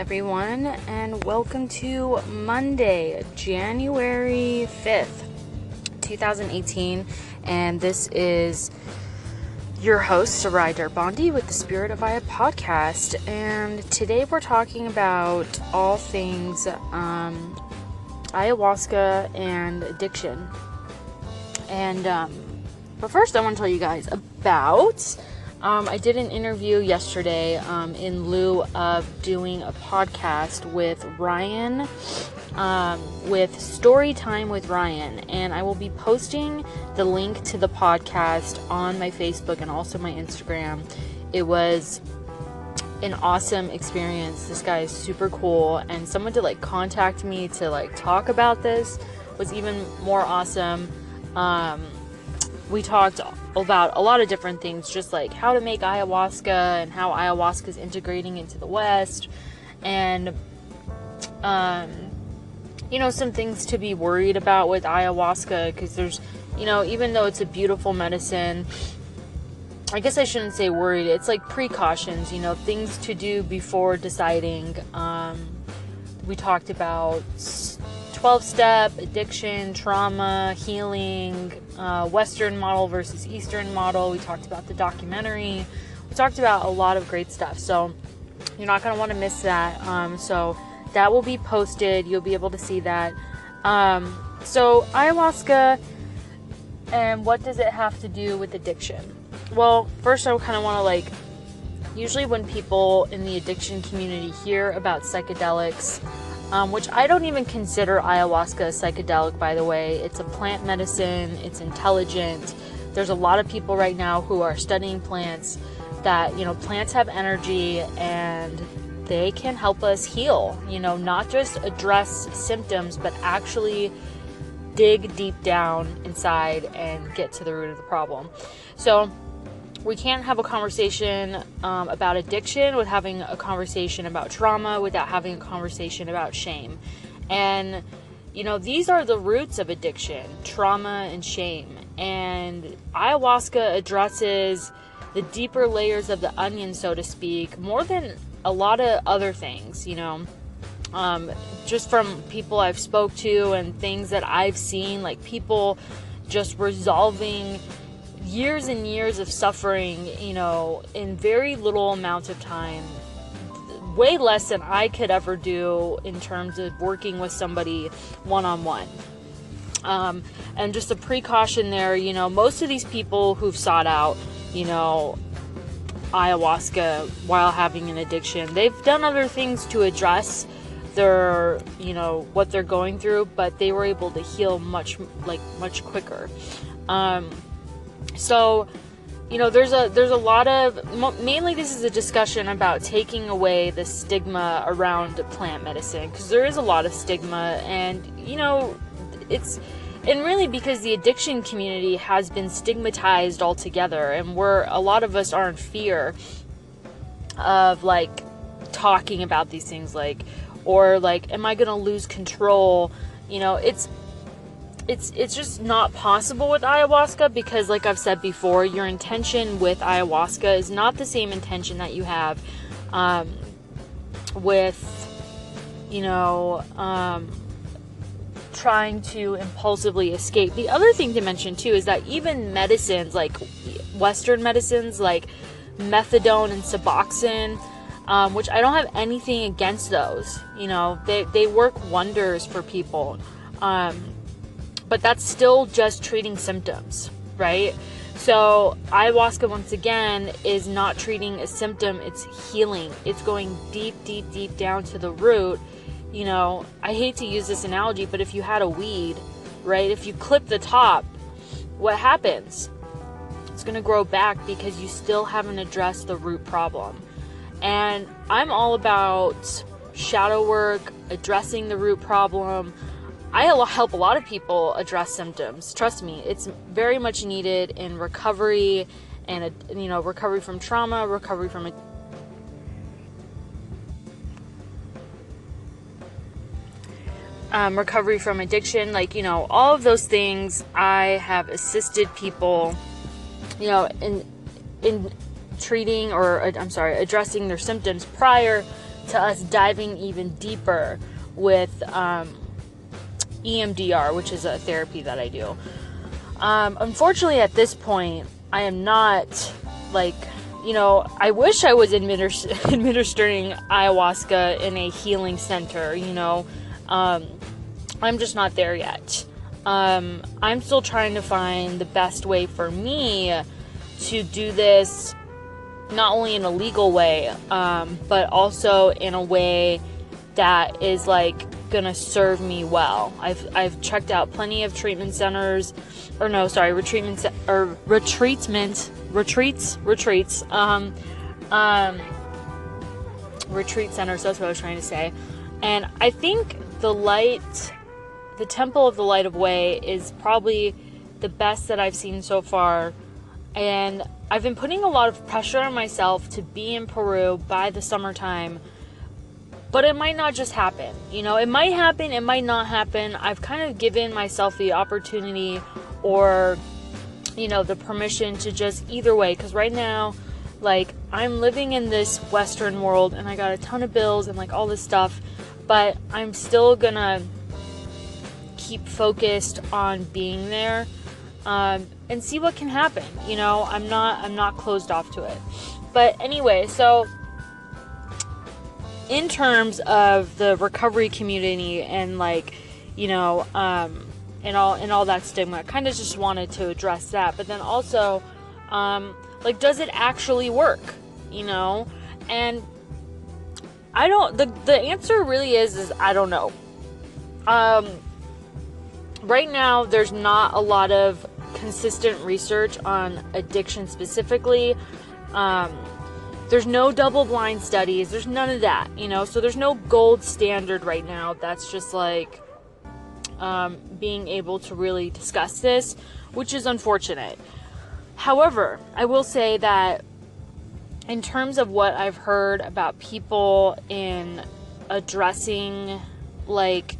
Everyone, and welcome to Monday, January 5th, 2018. And this is your host, Sarai Darbandi, with the Spirit of Aya podcast. And today we're talking about all things um, ayahuasca and addiction. And, um, but first, I want to tell you guys about um, I did an interview yesterday um, in lieu of doing a podcast with Ryan, um, with Story Time with Ryan, and I will be posting the link to the podcast on my Facebook and also my Instagram. It was an awesome experience. This guy is super cool, and someone to like contact me to like talk about this was even more awesome. Um, we talked about a lot of different things, just like how to make ayahuasca and how ayahuasca is integrating into the West, and um, you know some things to be worried about with ayahuasca because there's, you know, even though it's a beautiful medicine. I guess I shouldn't say worried. It's like precautions, you know, things to do before deciding. Um, we talked about 12 step, addiction, trauma, healing, uh, Western model versus Eastern model. We talked about the documentary. We talked about a lot of great stuff. So you're not going to want to miss that. Um, so that will be posted. You'll be able to see that. Um, so, ayahuasca and what does it have to do with addiction? Well, first, I kind of want to like, usually when people in the addiction community hear about psychedelics, um, which I don't even consider ayahuasca a psychedelic, by the way. It's a plant medicine, it's intelligent. There's a lot of people right now who are studying plants that, you know, plants have energy and they can help us heal, you know, not just address symptoms, but actually dig deep down inside and get to the root of the problem. So, we can't have a conversation um, about addiction with having a conversation about trauma without having a conversation about shame. And, you know, these are the roots of addiction trauma and shame. And ayahuasca addresses the deeper layers of the onion, so to speak, more than a lot of other things, you know. Um, just from people I've spoke to and things that I've seen, like people just resolving years and years of suffering, you know, in very little amount of time. Way less than I could ever do in terms of working with somebody one on one. and just a precaution there, you know, most of these people who've sought out, you know, ayahuasca while having an addiction, they've done other things to address their, you know, what they're going through, but they were able to heal much, like, much quicker. Um, so, you know, there's a there's a lot of mainly this is a discussion about taking away the stigma around plant medicine because there is a lot of stigma and you know, it's and really because the addiction community has been stigmatized altogether and we're a lot of us are in fear of like talking about these things like or like am I to lose control? You know, it's it's it's just not possible with ayahuasca because like I've said before, your intention with ayahuasca is not the same intention that you have um, with you know um, trying to impulsively escape. The other thing to mention too is that even medicines like Western medicines like methadone and Suboxone, um, which I don't have anything against those. You know, they they work wonders for people. Um, but that's still just treating symptoms, right? So, ayahuasca, once again, is not treating a symptom, it's healing. It's going deep, deep, deep down to the root. You know, I hate to use this analogy, but if you had a weed, right, if you clip the top, what happens? It's going to grow back because you still haven't addressed the root problem. And I'm all about shadow work, addressing the root problem, I help a lot of people address symptoms. Trust me, it's very much needed in recovery and you know recovery from trauma, recovery from a um, recovery from addiction, like you know all of those things. I have assisted people, you know, in in treating or I'm sorry, addressing their symptoms prior to us diving even deeper with um, EMDR, which is a therapy that I do. Um, unfortunately, at this point, I am not like, you know, I wish I was administ- administering ayahuasca in a healing center, you know. Um, I'm just not there yet. Um, I'm still trying to find the best way for me to do this, not only in a legal way, um, but also in a way that is like gonna serve me well. I've I've checked out plenty of treatment centers, or no, sorry, retreatment or retreatment retreats retreats um um retreat centers. That's what I was trying to say, and I think the light, the Temple of the Light of Way is probably the best that I've seen so far, and I've been putting a lot of pressure on myself to be in Peru by the summertime but it might not just happen. You know, it might happen, it might not happen. I've kind of given myself the opportunity or, you know, the permission to just either way. Because right now, like, I'm living in this Western world and I got a ton of bills and like all this stuff, but I'm still gonna keep focused on being there. Um, and see what can happen. You know, I'm not I'm not closed off to it. But anyway, so in terms of the recovery community and like you know um, and all and all that stigma I kind of just wanted to address that. But then also um, like does it actually work you know? And i don't the, the answer really is is i don't know. Um, right now there's not a lot of consistent research on addiction specifically. Um, there's no double blind studies. There's none of that, you know. So there's no gold standard right now. That's just like um, being able to really discuss this, which is unfortunate. However, I will say that in terms of what I've heard about people in addressing like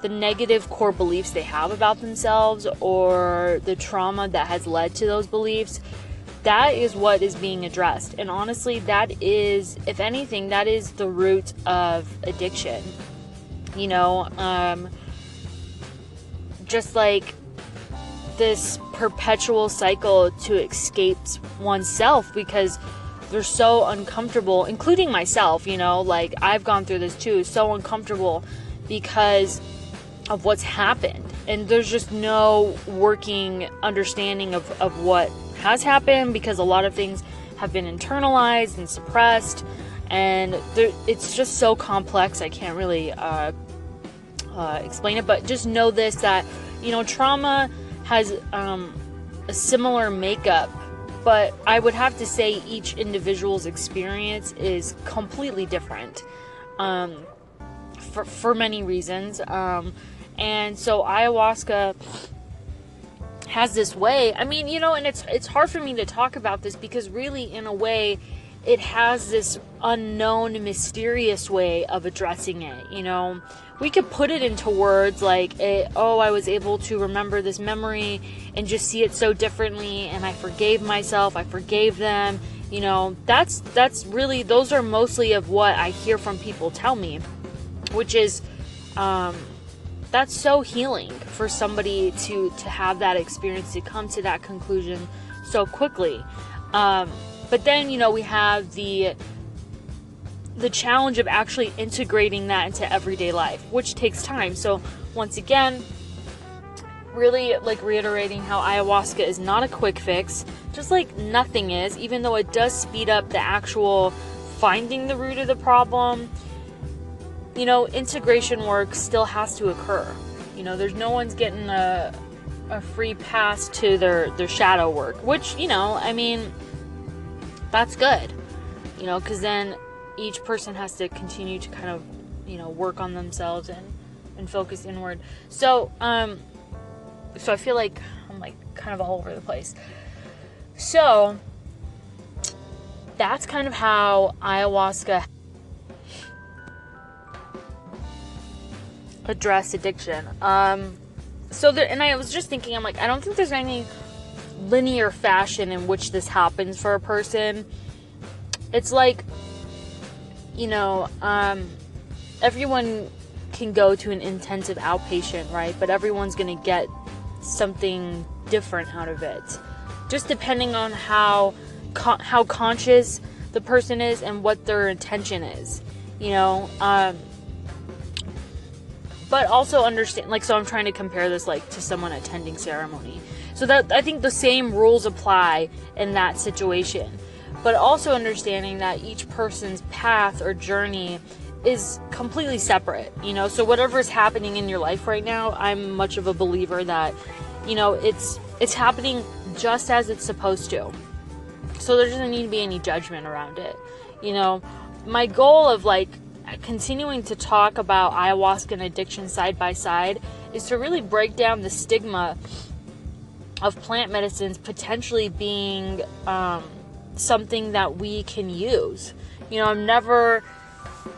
the negative core beliefs they have about themselves or the trauma that has led to those beliefs that is what is being addressed. And honestly, that is, if anything, that is the root of addiction. You know, um, just like this perpetual cycle to escape oneself because they're so uncomfortable, including myself, you know, like I've gone through this too, so uncomfortable because of what's happened. And there's just no working understanding of, of what has happened because a lot of things have been internalized and suppressed, and it's just so complex. I can't really uh, uh, explain it, but just know this that you know trauma has um, a similar makeup, but I would have to say each individual's experience is completely different. Um, for, for many reasons. Um, and so ayahuasca has this way. I mean, you know, and it's it's hard for me to talk about this because really in a way it has this unknown mysterious way of addressing it, you know. We could put it into words like, it, "Oh, I was able to remember this memory and just see it so differently and I forgave myself, I forgave them." You know, that's that's really those are mostly of what I hear from people tell me, which is um that's so healing for somebody to to have that experience to come to that conclusion so quickly. Um, but then you know we have the the challenge of actually integrating that into everyday life which takes time. So once again really like reiterating how ayahuasca is not a quick fix just like nothing is even though it does speed up the actual finding the root of the problem you know, integration work still has to occur. You know, there's no one's getting a, a free pass to their, their shadow work, which, you know, I mean, that's good. You know, because then each person has to continue to kind of, you know, work on themselves and, and focus inward. So, um, so I feel like I'm like kind of all over the place. So, that's kind of how ayahuasca address addiction. Um, so there, and I was just thinking, I'm like, I don't think there's any linear fashion in which this happens for a person. It's like you know, um, everyone can go to an intensive outpatient, right? But everyone's to get something different out of it. Just depending on how con- how conscious the person is and what their intention is, you know. Um, but also understand, like, so I'm trying to compare this like to someone attending ceremony. So that I think the same rules apply in that situation, but also understanding that each person's path or journey is completely separate, you know. So whatever is happening in your life right now, I'm much of a believer that, you know, it's it's happening just as it's supposed to. So there doesn't need to be any judgment around it. You know, my goal of like continuing to talk about ayahuasca and addiction side by side is to really break down the stigma of plant medicines potentially being um, something that we can use. You know, I'm never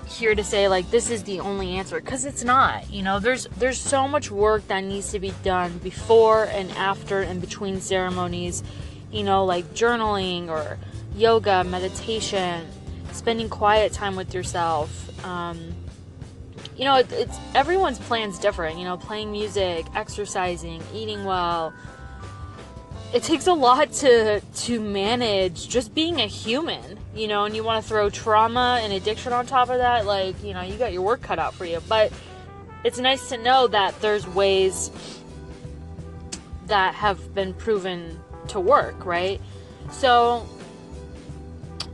here to say like this is the only answer because it's not you know there's there's so much work that needs to be done before and after and between ceremonies you know like journaling or yoga meditation spending quiet time with yourself. Um, you know it, it's everyone's plans different you know playing music exercising eating well. It takes a lot to to manage just being a human you know and you want to throw trauma and addiction on top of that like you know you got your work cut out for you. But it's nice to know that there's ways that have been proven to work right? So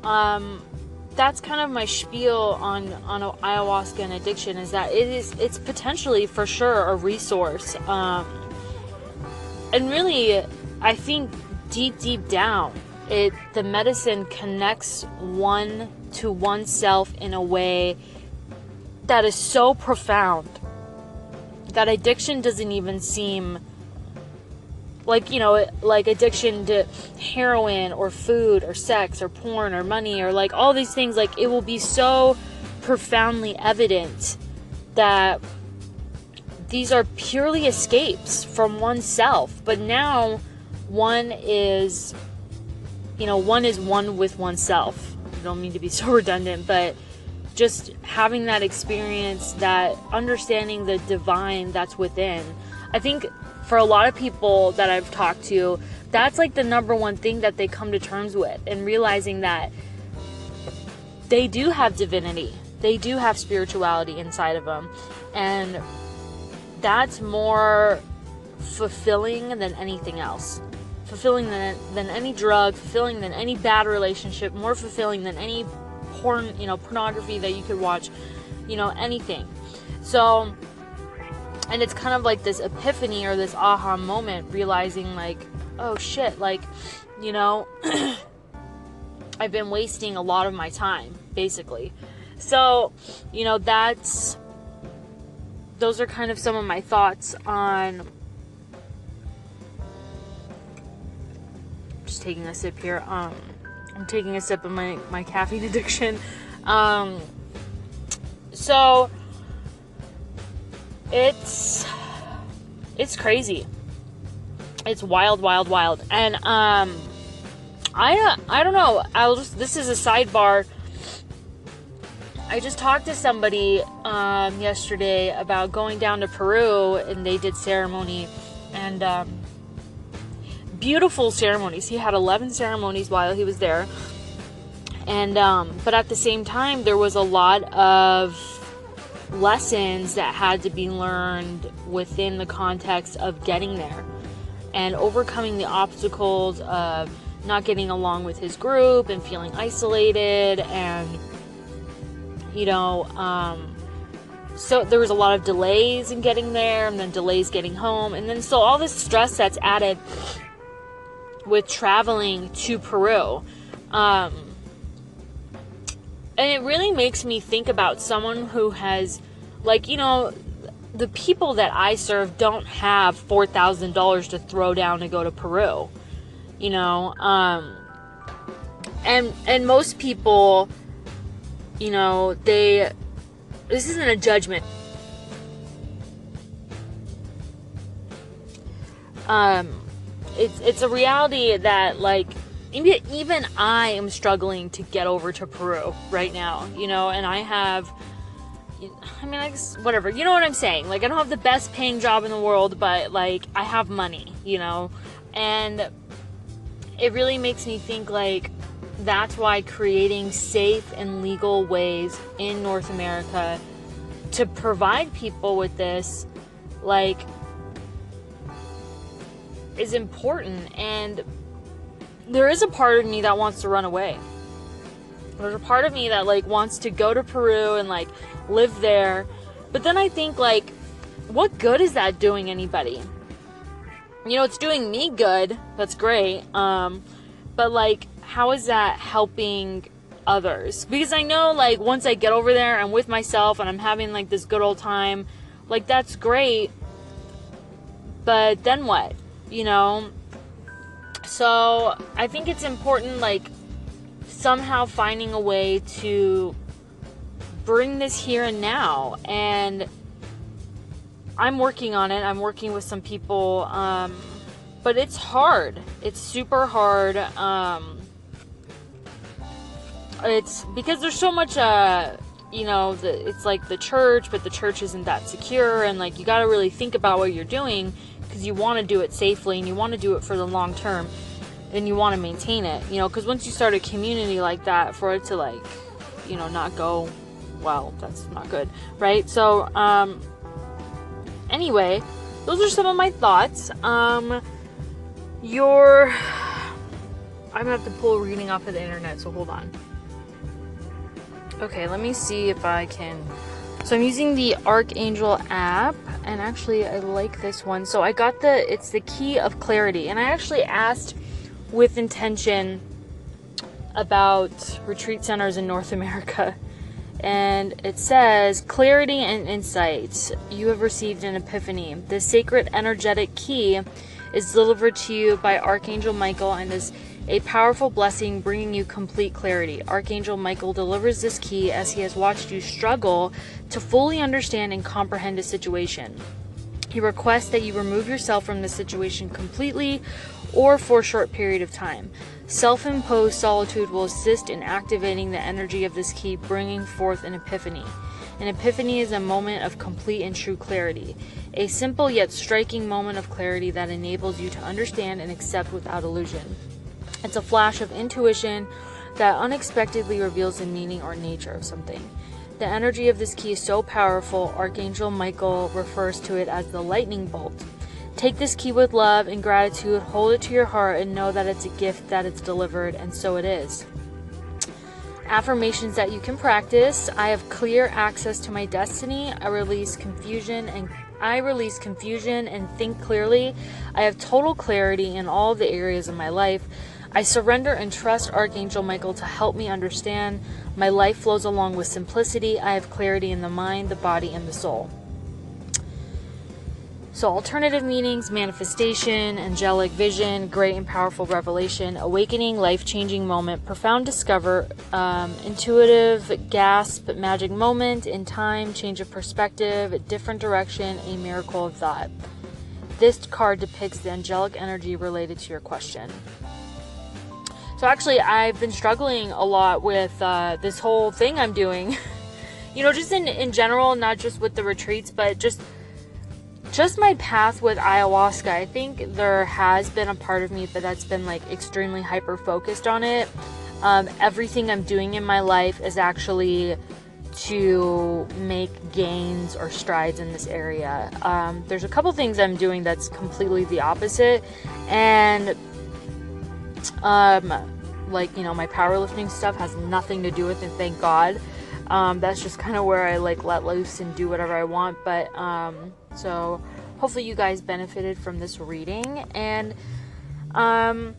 um that's kind of my spiel on on ayahuasca and addiction is that it is it's potentially for sure a resource um and really I think deep, deep down, it the medicine connects one to oneself in a way that is so profound that addiction doesn't even seem like you know like addiction to heroin or food or sex or porn or money or like all these things like it will be so profoundly evident that these are purely escapes from oneself. But now one is you know one is one with oneself. I don't mean to be so redundant but just having that experience that understanding the divine that's within i think for a lot of people that i've talked to that's like the number one thing that they come to terms with and realizing that they do have divinity. They do have spirituality inside of them and that's more fulfilling than anything else. Fulfilling than, than any drug, fulfilling than any bad relationship, more fulfilling than any porn, you know, pornography that you could watch, you know, anything. So, and it's kind of like this epiphany or this aha moment, realizing, like, oh shit, like, you know, I've been wasting a lot of my time, basically. So, you know, that's, those are kind of some of my thoughts on just taking a sip here. Um, I'm taking a sip of my, my caffeine addiction. Um, so it's it's crazy. It's wild, wild, wild. And um, I I don't know. I'll just this is a sidebar. I just talked to somebody um, yesterday about going down to Peru, and they did ceremony, and um, beautiful ceremonies. He had 11 ceremonies while he was there. And, um, but at the same time, there was a lot of lessons that had to be learned within the context of getting there and overcoming the obstacles of not getting along with his group and feeling isolated and you know um, so there was a lot of delays in getting there and then delays getting home and then so all this stress that's added with traveling to Peru. Um, and it really makes me think about someone who has, like, you know, the people that I serve don't have $4,000 to throw down to go to Peru. You know, um, and and most people, you know, they this isn't a judgment. Um, it's it's a reality that like even I am struggling to get over to Peru right now, you know, and I have I mean, whatever. You know what I'm saying? Like, I don't have the best paying job in the world, but like, I have money, you know? And it really makes me think like that's why creating safe and legal ways in North America to provide people with this, like, is important. And there is a part of me that wants to run away. There's a part of me that like wants to go to Peru and like live there. But then I think, like, what good is that doing anybody? You know, it's doing me good. That's great. Um, but, like, how is that helping others? Because I know, like, once I get over there, I'm with myself and I'm having, like, this good old time. Like, that's great. But then what? You know? So, I think it's important, like, somehow finding a way to bring this here and now. And I'm working on it. I'm working with some people, um, but it's hard. It's super hard. Um, it's because there's so much, uh, you know, the, it's like the church, but the church isn't that secure, and like you got to really think about what you're doing because you want to do it safely and you want to do it for the long term and you want to maintain it, you know, because once you start a community like that, for it to like, you know, not go well, that's not good, right? So, um, anyway, those are some of my thoughts. Um, your, I'm gonna have to pull reading off of the internet, so hold on. Okay, let me see if I can. So I'm using the Archangel app, and actually I like this one. So I got the, it's the key of clarity, and I actually asked with intention about retreat centers in North America and it says clarity and insight you have received an epiphany the sacred energetic key is delivered to you by archangel michael and is a powerful blessing bringing you complete clarity archangel michael delivers this key as he has watched you struggle to fully understand and comprehend a situation he requests that you remove yourself from the situation completely or for a short period of time Self imposed solitude will assist in activating the energy of this key, bringing forth an epiphany. An epiphany is a moment of complete and true clarity, a simple yet striking moment of clarity that enables you to understand and accept without illusion. It's a flash of intuition that unexpectedly reveals the meaning or nature of something. The energy of this key is so powerful, Archangel Michael refers to it as the lightning bolt. Take this key with love and gratitude, hold it to your heart, and know that it's a gift that it's delivered, and so it is. Affirmations that you can practice. I have clear access to my destiny. I release confusion and I release confusion and think clearly. I have total clarity in all the areas of my life. I surrender and trust Archangel Michael to help me understand. My life flows along with simplicity. I have clarity in the mind, the body, and the soul. So, alternative meanings, manifestation, angelic vision, great and powerful revelation, awakening, life changing moment, profound discover, um, intuitive gasp, magic moment in time, change of perspective, different direction, a miracle of thought. This card depicts the angelic energy related to your question. So, actually, I've been struggling a lot with uh, this whole thing I'm doing. you know, just in, in general, not just with the retreats, but just just my path with ayahuasca, I think there has been a part of me that that's been like extremely hyper focused on it. Um, everything I'm doing in my life is actually to make gains or strides in this area. Um, there's a couple things I'm doing that's completely the opposite, and um, like you know, my powerlifting stuff has nothing to do with it. Thank God. Um, that's just kind of where I like let loose and do whatever I want. But um, so hopefully you guys benefited from this reading and um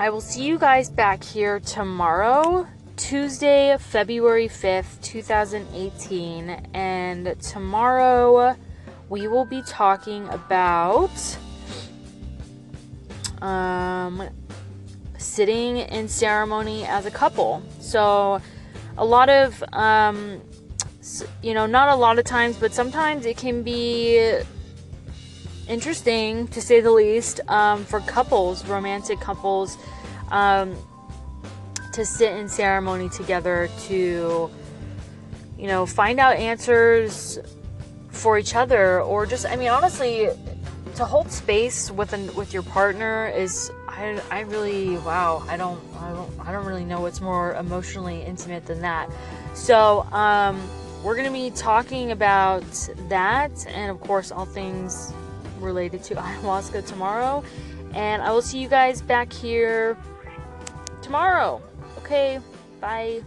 I will see you guys back here tomorrow, Tuesday, February 5th, 2018. And tomorrow we will be talking about um, sitting in ceremony as a couple. So, a lot of um, you know, not a lot of times, but sometimes it can be interesting to say the least um, for couples, romantic couples, um, to sit in ceremony together to, you know, find out answers for each other, or just, I mean, honestly, to hold space with an with your partner is I, I really wow I don't I don't I don't really know what's more emotionally intimate than that. So um, we're gonna be talking about that and of course all things related to ayahuasca tomorrow. And I will see you guys back here tomorrow. Okay, bye.